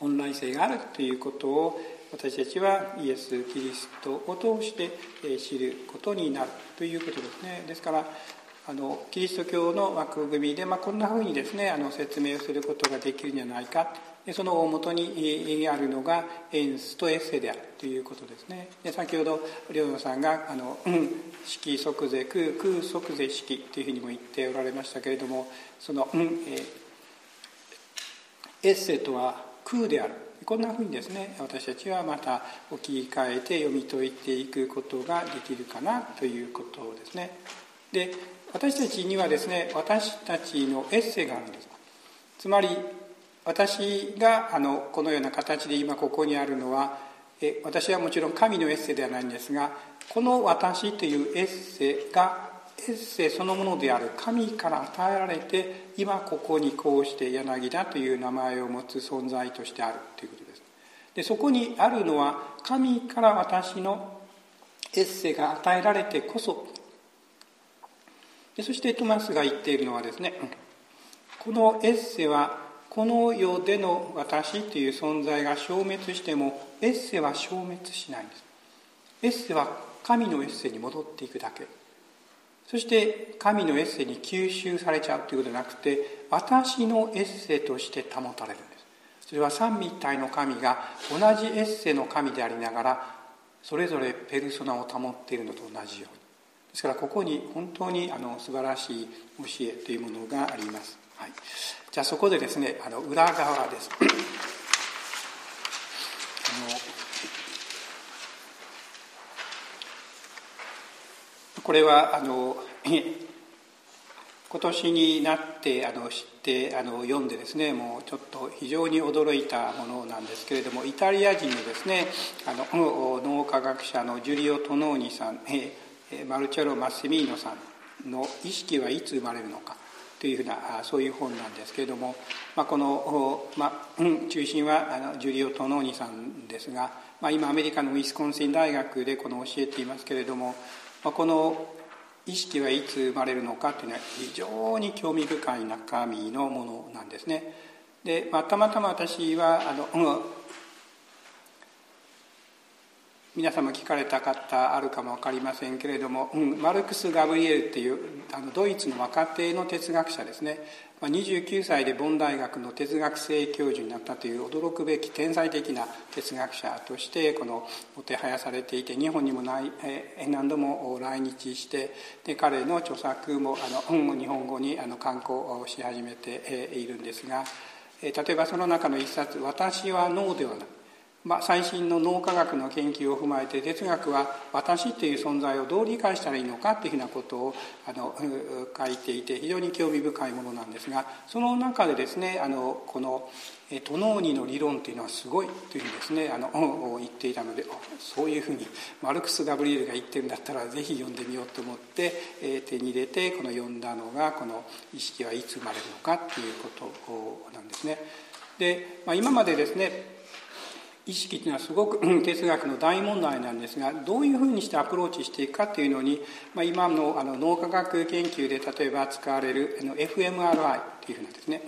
本来性があるということを私たちはイエス・キリストを通して知ることになるということですね。ですからあのキリスト教の枠組みで、まあ、こんなふうにですねあの説明をすることができるんじゃないか。その大元にあるのがエンスとエッセであるということですね。で先ほど両野さんがあの、うん、色即是空空即是色というふうにも言っておられましたけれどもその、うんえ、エッセとは空である。こんなふうにですね私たちはまた置き換えて読み解いていくことができるかなということですね。で私たちにはですね私たちのエッセがあるんです。つまり私があのこのような形で今ここにあるのはえ私はもちろん神のエッセではないんですがこの私というエッセがエッセそのものである神から与えられて今ここにこうして柳田という名前を持つ存在としてあるということです。でそこにあるのは神から私のエッセが与えられてこそ。でそしてトマスが言っているのはですねこのエッセはこの世での私という存在が消滅してもエッセは消滅しないんです。エッセは神のエッセに戻っていくだけ。そして神のエッセに吸収されちゃうということではなくて私のエッセとして保たれるんです。それは三位一体の神が同じエッセの神でありながらそれぞれペルソナを保っているのと同じように。ですからここに本当にあの素晴らしい教えというものがあります、はい、じゃあそこでですねあの裏側ですあのこれはあの [LAUGHS] 今年になってあの知ってあの読んでですねもうちょっと非常に驚いたものなんですけれどもイタリア人のですねあの脳科学者のジュリオ・トノーニさんマルチェロ・マッセミーノさんの「意識はいつ生まれるのか」というふうなそういう本なんですけれども、まあ、この、まあ、中心はあのジュリオ・トノーニさんですが、まあ、今アメリカのウィスコンシン大学でこの教えていますけれどもまあ、この意識はいつ生まれるのかというのは非常に興味深い中身のものなんですね。で、まあ、たまたま私はあの、皆様聞かれた方あるかも分かりませんけれども、うん、マルクス・ガブリエルっていうあのドイツの若手の哲学者ですね。29歳でボン大学の哲学生教授になったという驚くべき天才的な哲学者としてこのもてはやされていて日本にもない何度も来日してで彼の著作もあの日本語にあの刊行し始めているんですが例えばその中の一冊「私は脳ではない」まあ、最新の脳科学の研究を踏まえて哲学は私っていう存在をどう理解したらいいのかっていうふうなことをあの書いていて非常に興味深いものなんですがその中でですねあのこのトノーニの理論っていうのはすごいというふうにですねあの [LAUGHS] 言っていたのでそういうふうにマルクス・ガブリエルが言ってるんだったらぜひ読んでみようと思ってえ手に入れてこの読んだのがこの意識はいつ生まれるのかっていうことなんですね。で、まあ、今までですね意識というのはすごく哲学の大問題なんですがどういうふうにしてアプローチしていくかというのに、まあ、今のあの脳科学研究で例えば使われる fMRI というふうなですね、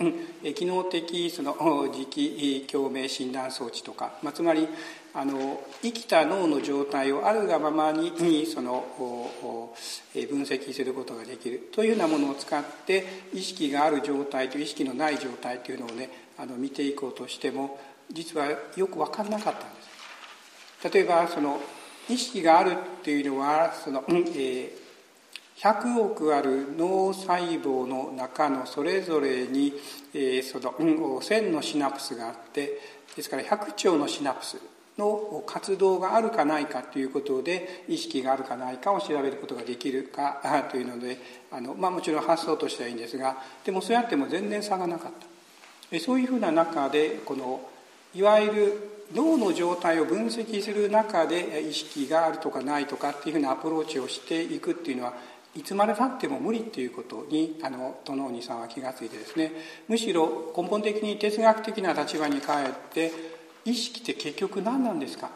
機能的その磁気共鳴診断装置とか、まあ、つまりあの生きた脳の状態をあるがままにその分析することができる。というようなものを使って意識がある状態と意識のない状態というのをねあの見ていこうとしても実はよく分からなかったんです。例えばその意識があるっていうのはその、えー、100億ある脳細胞の中のそれぞれに、えー、その、1000のシナプスがあってですから100兆のシナプスの活動があるかないかということで意識があるかないかを調べることができるかというのであの、まあ、もちろん発想としてはいいんですがでもそうやっても全然差がなかった。そういうふうな中でこのいわゆる脳の状態を分析する中で意識があるとかないとかっていうふうなアプローチをしていくっていうのはいつまでたっても無理っていうことにあのトノーニさんは気が付いてですね。むしろ根本的に哲学的な立場に帰って意識って結局何なんですか？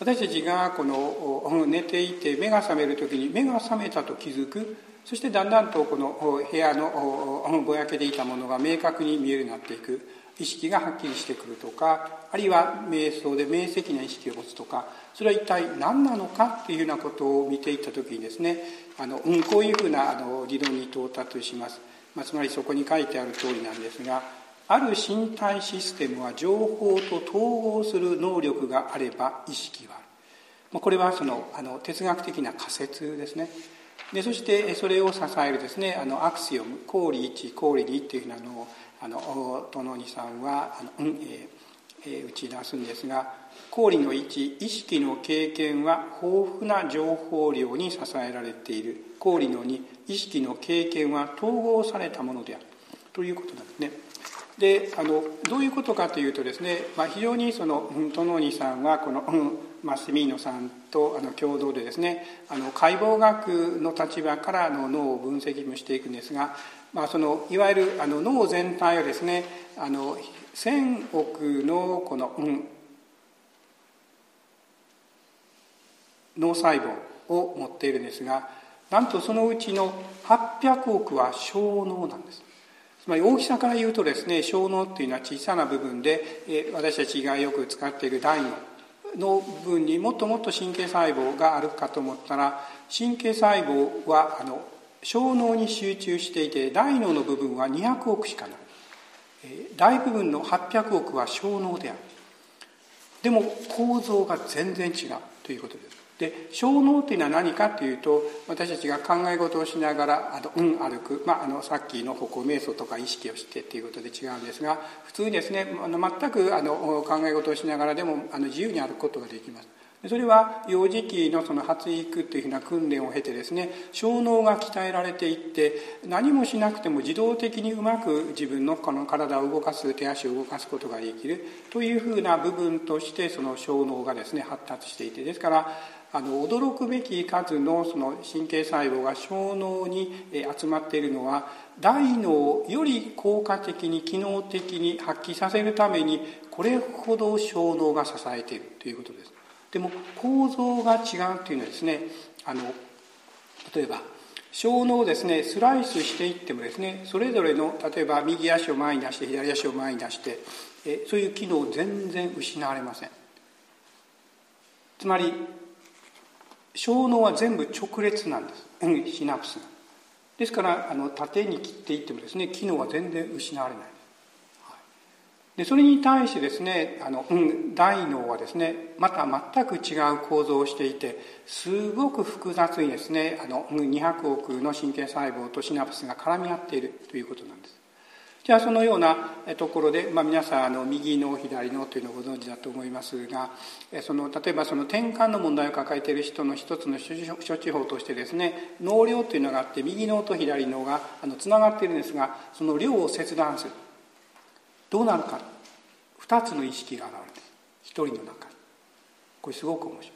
私たちがこの寝ていて目が覚める時に目が覚めたと気づく。そしてだんだんとこの部屋のぼやけていたものが明確に見えるようになっていく。意識がはっきりしてくるとかあるいは瞑想で明晰な意識を持つとかそれは一体何なのかっていうようなことを見ていった時にですねあの、うん、こういうふうなあの理論に到達します、まあ、つまりそこに書いてある通りなんですがある身体システムは情報と統合する能力があれば意識はある。これはそのあの哲学的な仮説ですね。でそしてそれを支えるですねあのアクシオム公理1公理2っていうふうなのをあの殿にさんはあの、うんえー、打ち出すんですが公理の1意識の経験は豊富な情報量に支えられている公理の2意識の経験は統合されたものであるということなんですね。であのどういうことかというとですね、まあ、非常にそのトノニさんはこの、うんまあ、セミーノさんとあの共同でですねあの解剖学の立場からの脳を分析もしていくんですがまあ、そのいわゆるあの脳全体をですねあの1,000億のこの、うん、脳細胞を持っているんですがなんとそのうちの800億は小脳なんです。つまり大きさから言うとですね小脳っていうのは小さな部分で、え私たちがよく使っている大脳の部分にもっともっと神経細胞があるかと思ったら神経細胞はあの小脳に集中していて大脳の部分は200億しかない。大部分の800億は小脳である。でも構造が全然違うということです。で小脳っていうのは何かというと私たちが考え事をしながらあの、うん、歩く、まあ、あのさっきの歩行瞑想とか意識をしてっていうことで違うんですが普通にですねあの全くあの考え事をしながらでもあの自由に歩くことができます。それは幼児期のその発育というふうな訓練を経てですね小脳が鍛えられていって何もしなくても自動的にうまく自分のこの体を動かす手足を動かすことができるというふうな部分としてその小脳がですね発達していてですからあの驚くべき数のその神経細胞が小脳に集まっているのは大脳をより効果的に機能的に発揮させるためにこれほど小脳が支えているということです。でも構造が違うというのはですねあの例えば小脳をですねスライスしていってもですねそれぞれの例えば右足を前に出して左足を前に出してえそういう機能全然失われません。つまり小脳は全部直列なんです、シナプスが。ですからあの縦に切っていってもですね機能は全然失われない。でそれに対してですねあの、うん、大脳はですねまた全く違う構造をしていてすごく複雑にですねあの200億の神経細胞とシナプスが絡み合っているということなんです。じゃあそのようなところで、まあ、皆さんあの右脳左脳というのをご存知だと思いますがその例えばその転換の問題を抱えている人の一つの処置法としてですね脳量というのがあって右脳と左脳がつながっているんですがその量を切断する。どうなるか。2つの意識が現れて1人の中に。これすごく面白い。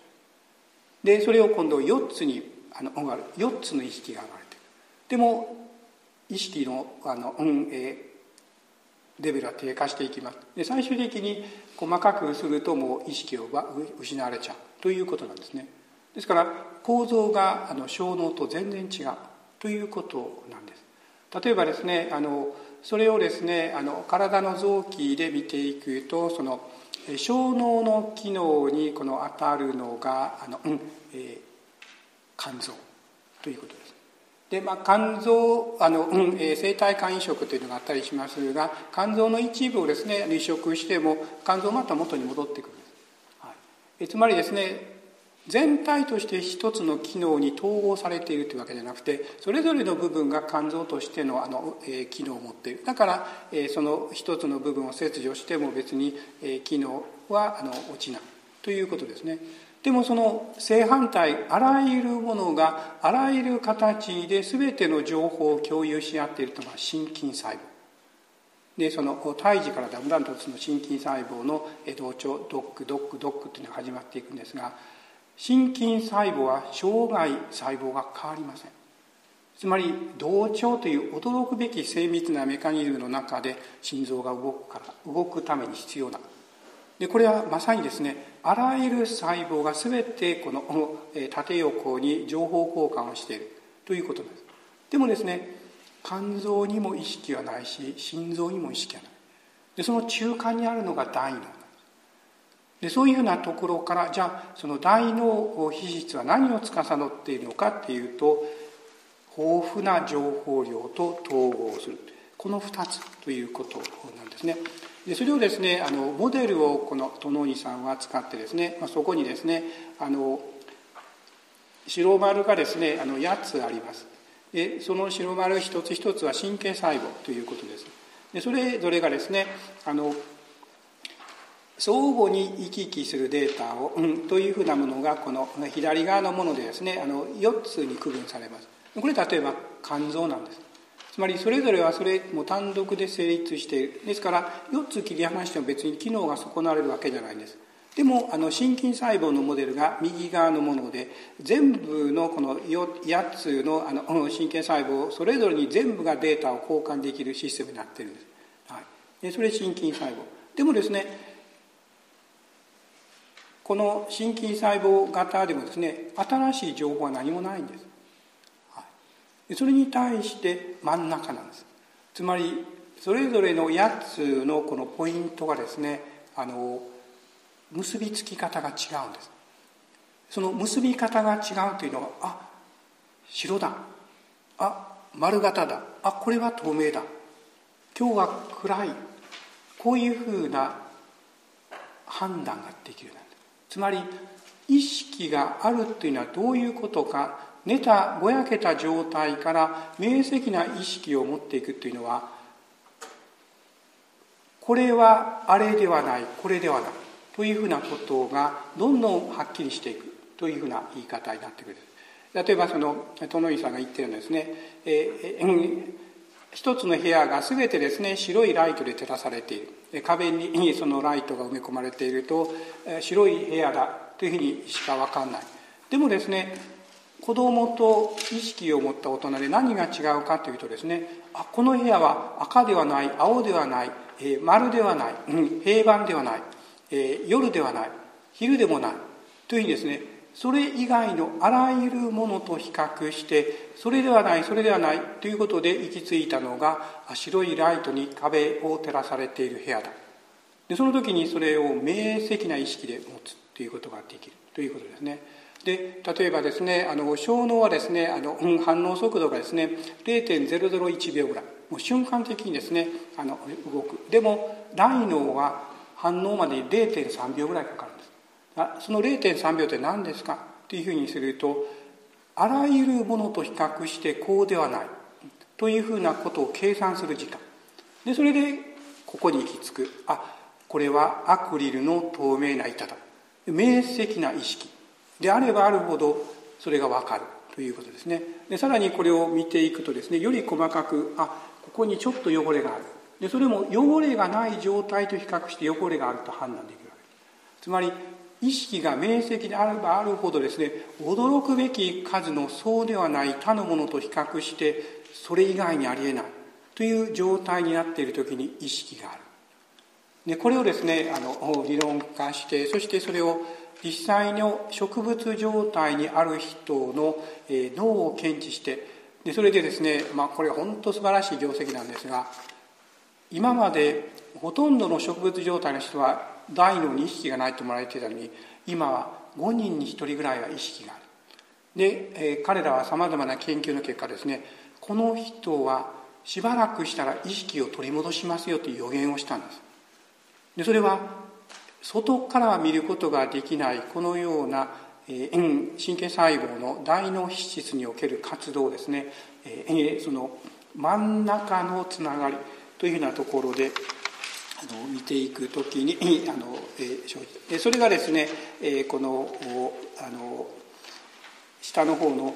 でそれを今度4つにあの4つの意識が現れてる。でも意識のあの、うんえーレベルは低下していきます。で最終的に細かくするともう意識を失われちゃう。ということなんですね。ですから構造があの小脳と全然違う。ということなんです。例えばですねあのそれをですねあの体の臓器で見ていくとその小脳の機能にこの当たるのがあの、うんえー、肝臓ということです。で、まあ、肝臓あの、うんえー、生体肝移植というのがあったりしますが肝臓の一部をですね移植しても肝臓また元に戻ってくる、はい、えつまりですね全体として一つの機能に統合されているというわけじゃなくてそれぞれの部分が肝臓としてのあの、えー、機能を持っているだから、えー、その一つの部分を切除しても別に、えー、機能はあの落ちないということですね。でもその正反対あらゆるものがあらゆる形で全ての情報を共有し合っているというのが心筋細胞でその胎児からだんだんとその心筋細胞の同調ドックドックドックというのが始まっていくんですが心筋細胞は生涯細胞が変わりません。つまり同調という驚くべき精密なメカニズムの中で心臓が動くから動くために必要な。でこれはまさにですねあらゆる細胞が全てこの縦横に情報交換をしている。ということです。でもですね肝臓にも意識はないし心臓にも意識はない。でその中間にあるのが大脳。でそういうふうなところからじゃあその大脳皮質は何を司っているのかっていうと豊富な情報量と統合する。この2つということなんですね。でそれをですねあのモデルをこのトノニさんは使ってですね、まあ、そこにですねあの白丸がですねあの8つあります。でその白丸一つ一つは神経細胞ということです。でそれぞれがですねあの相互に行き来するデータを、うん、というふうなものがこの左側のものでですねあの4つに区分されます。これ例えば肝臓なんです。つまりそれぞれはそれも単独で成立している。ですから4つ切り離しても別に機能が損なわれるわけじゃないんです。でもあの心筋細胞のモデルが右側のもので全部のこの8つのあの神経細胞それぞれに全部がデータを交換できるシステムになっているんです、はい、でそれ心筋細胞。でもですねこの心筋細胞型でもですね新しい情報は何もないんです。はい。それに対して真ん中なんです。つまりそれぞれの8つのこのポイントがですねあの結びつき方が違うんです。その結び方が違うというのはあ白だ。あ丸型だ。あこれは透明だ。今日は暗い。こういうふうな判断ができる。つまり意識があるというのはどういうことか寝たぼやけた状態から明晰な意識を持っていくというのはこれはあれではないこれではないというふうなことがどんどんはっきりしていくというふうな言い方になってくる。例えばその殿井さんが言ってるのですね、えー、一つの部屋が全てですね白いライトで照らされている。壁にそのライトが埋め込まれていると白い部屋だというふうにしか分かんない。でもですね子供と意識を持った大人で何が違うかというとですねあこの部屋は赤ではない青ではない、えー、丸ではない、うん、平板ではない、えー、夜ではない昼でもないというふうにですねそれ以外のあらゆるものと比較してそれではないそれではないということで行き着いたのが白いライトに壁を照らされている部屋だ。でその時にそれを明晰な意識で持つということができるということですね。で例えばですねあの小脳はですねあの、反応速度がですね0.001秒ぐらい。もう瞬間的にですねあの動く。でも大脳は反応までに0.3秒ぐらいかかる。その0.3秒って何ですか？っていうふうにするとあらゆるものと比較してこうではない。というふうなことを計算する時間。でそれでここに行き着く。あこれはアクリルの透明な板だ。明晰な意識。であればあるほどそれが分かる。ということですね。でさらにこれを見ていくとですねより細かくあここにちょっと汚れがある。でそれも汚れがない状態と比較して汚れがあると判断できるわけです。つまり意識が明晰であればあるほどですね驚くべき数のそうではない他のものと比較してそれ以外にありえないという状態になっている時に意識がある。でこれをですねあの理論化してそしてそれを実際の植物状態にある人の、脳を検知してでそれでですね、まあ、これは本当素晴らしい業績なんですが今までほとんどの植物状態の人は大脳に意識がないと思われていたのに今は5人に1人ぐらいは意識がある。で、えー、彼らはさまざまな研究の結果ですねこの人はしばらくしたら意識を取り戻しますよという予言をしたんです。でそれは外からは見ることができないこのような神経細胞の大脳皮質における活動ですね。えその真ん中のつながりというふうなところであの見ていくときに [CLEARS THROAT] あの、え生じてそれがですね、えこのあの下の方の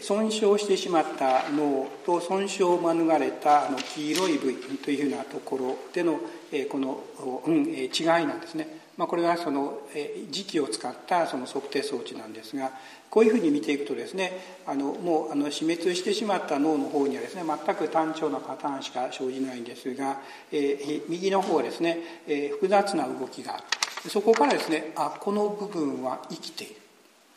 損傷してしまった脳と損傷を免れたあの黄色い部位というふうなところでのこの、うん、違いなんですね。まあ、これはその時期を使ったその測定装置なんですがこういうふうに見ていくとですねあのもうあの死滅してしまった脳の方にはですね全く単調なパターンしか生じないんですが、えー、右の方はですね、えー、複雑な動きがある。そこからですねあこの部分は生きている。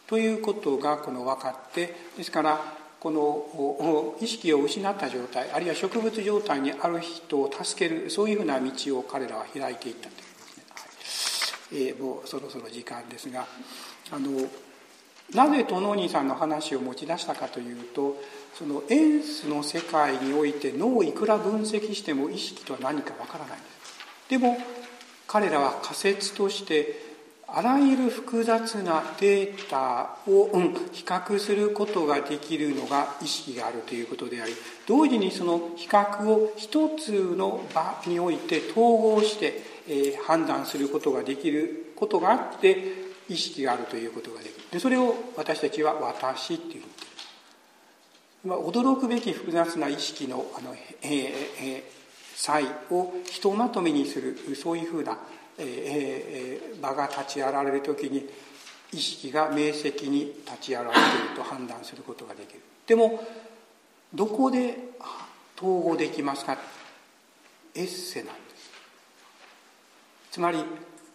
ということがこの分かってですからこの意識を失った状態あるいは植物状態にある人を助けるそういうふうな道を彼らは開いていったという。です、えー、もうそろそろ時間ですがあのなぜトノーニーさんの話を持ち出したかというとそのエンスの世界において脳をいくら分析しても意識とは何かわからないんです。でも彼らは仮説としてあらゆる複雑なデータを、うん、比較することができるのが意識があるということであり同時にその比較を一つの場において統合して、え、判断することができることがあって意識があるということができる。でそれを私たちは「私」っていうふうに言っている驚くべき複雑な意識のあの、えーえー、際をひとまとめにするそういうふうなえー、場が立ち現れる時に意識が明晰に立ち現れていると判断することができる。でもどこで統合できますか？エッセなんです。つまり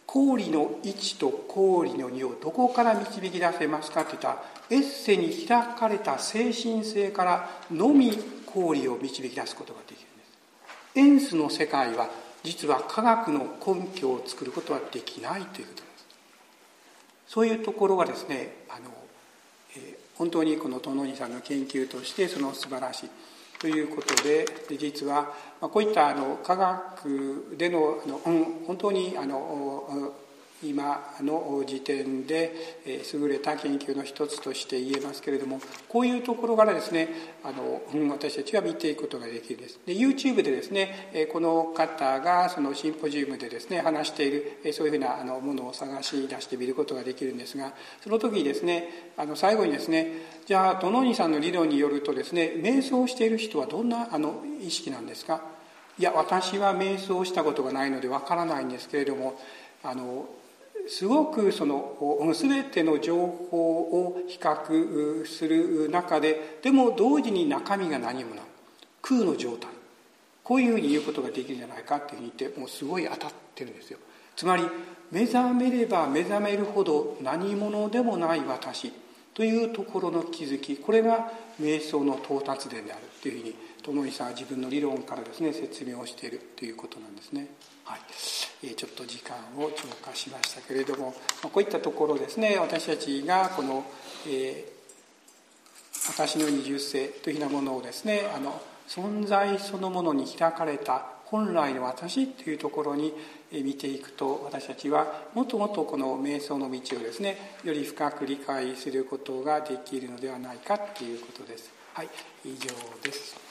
氷の1と氷の2をどこから導き出せますかっていったらエッセに開かれた精神性からのみ氷を導き出すことができるんです。エンスの世界は実は科学の根拠を作ることはできないということです。そういうところがですねあの、えー、本当にこのトノニさんの研究としてその素晴らしいということで実はこういったあの科学でのあの、本当にあの今の時点で優れた研究の一つとして言えますけれどもこういうところからですねあの私たちは見ていくことができるです。で YouTube でですねこの方がそのシンポジウムでですね話しているそういうふうなあのものを探し出してみることができるんですがその時にですねあの最後にですねじゃあトノニさんの理論によるとですね瞑想している人はどんなあの意識なんですか？いや私は瞑想したことがないのでわからないんですけれどもあのすごくその全ての情報を比較する中ででも同時に中身が何もない。空の状態。こういうふうに言うことができるんじゃないかっていうふうに言ってもうすごい当たってるんですよ。つまり目覚めれば目覚めるほど何者でもない私というところの気づき。これが瞑想の到達点であるというふうに友井さんは自分の理論からですね説明をしているということなんですね。はいえ、ちょっと時間を超過しましたけれども、ま、こういったところですね私たちがこの、えー、私の二重性というようなものをですねあの存在そのものに開かれた本来の私というところに見ていくと私たちはもっともっとこの瞑想の道をですねより深く理解することができるのではないかということです。はい、以上です。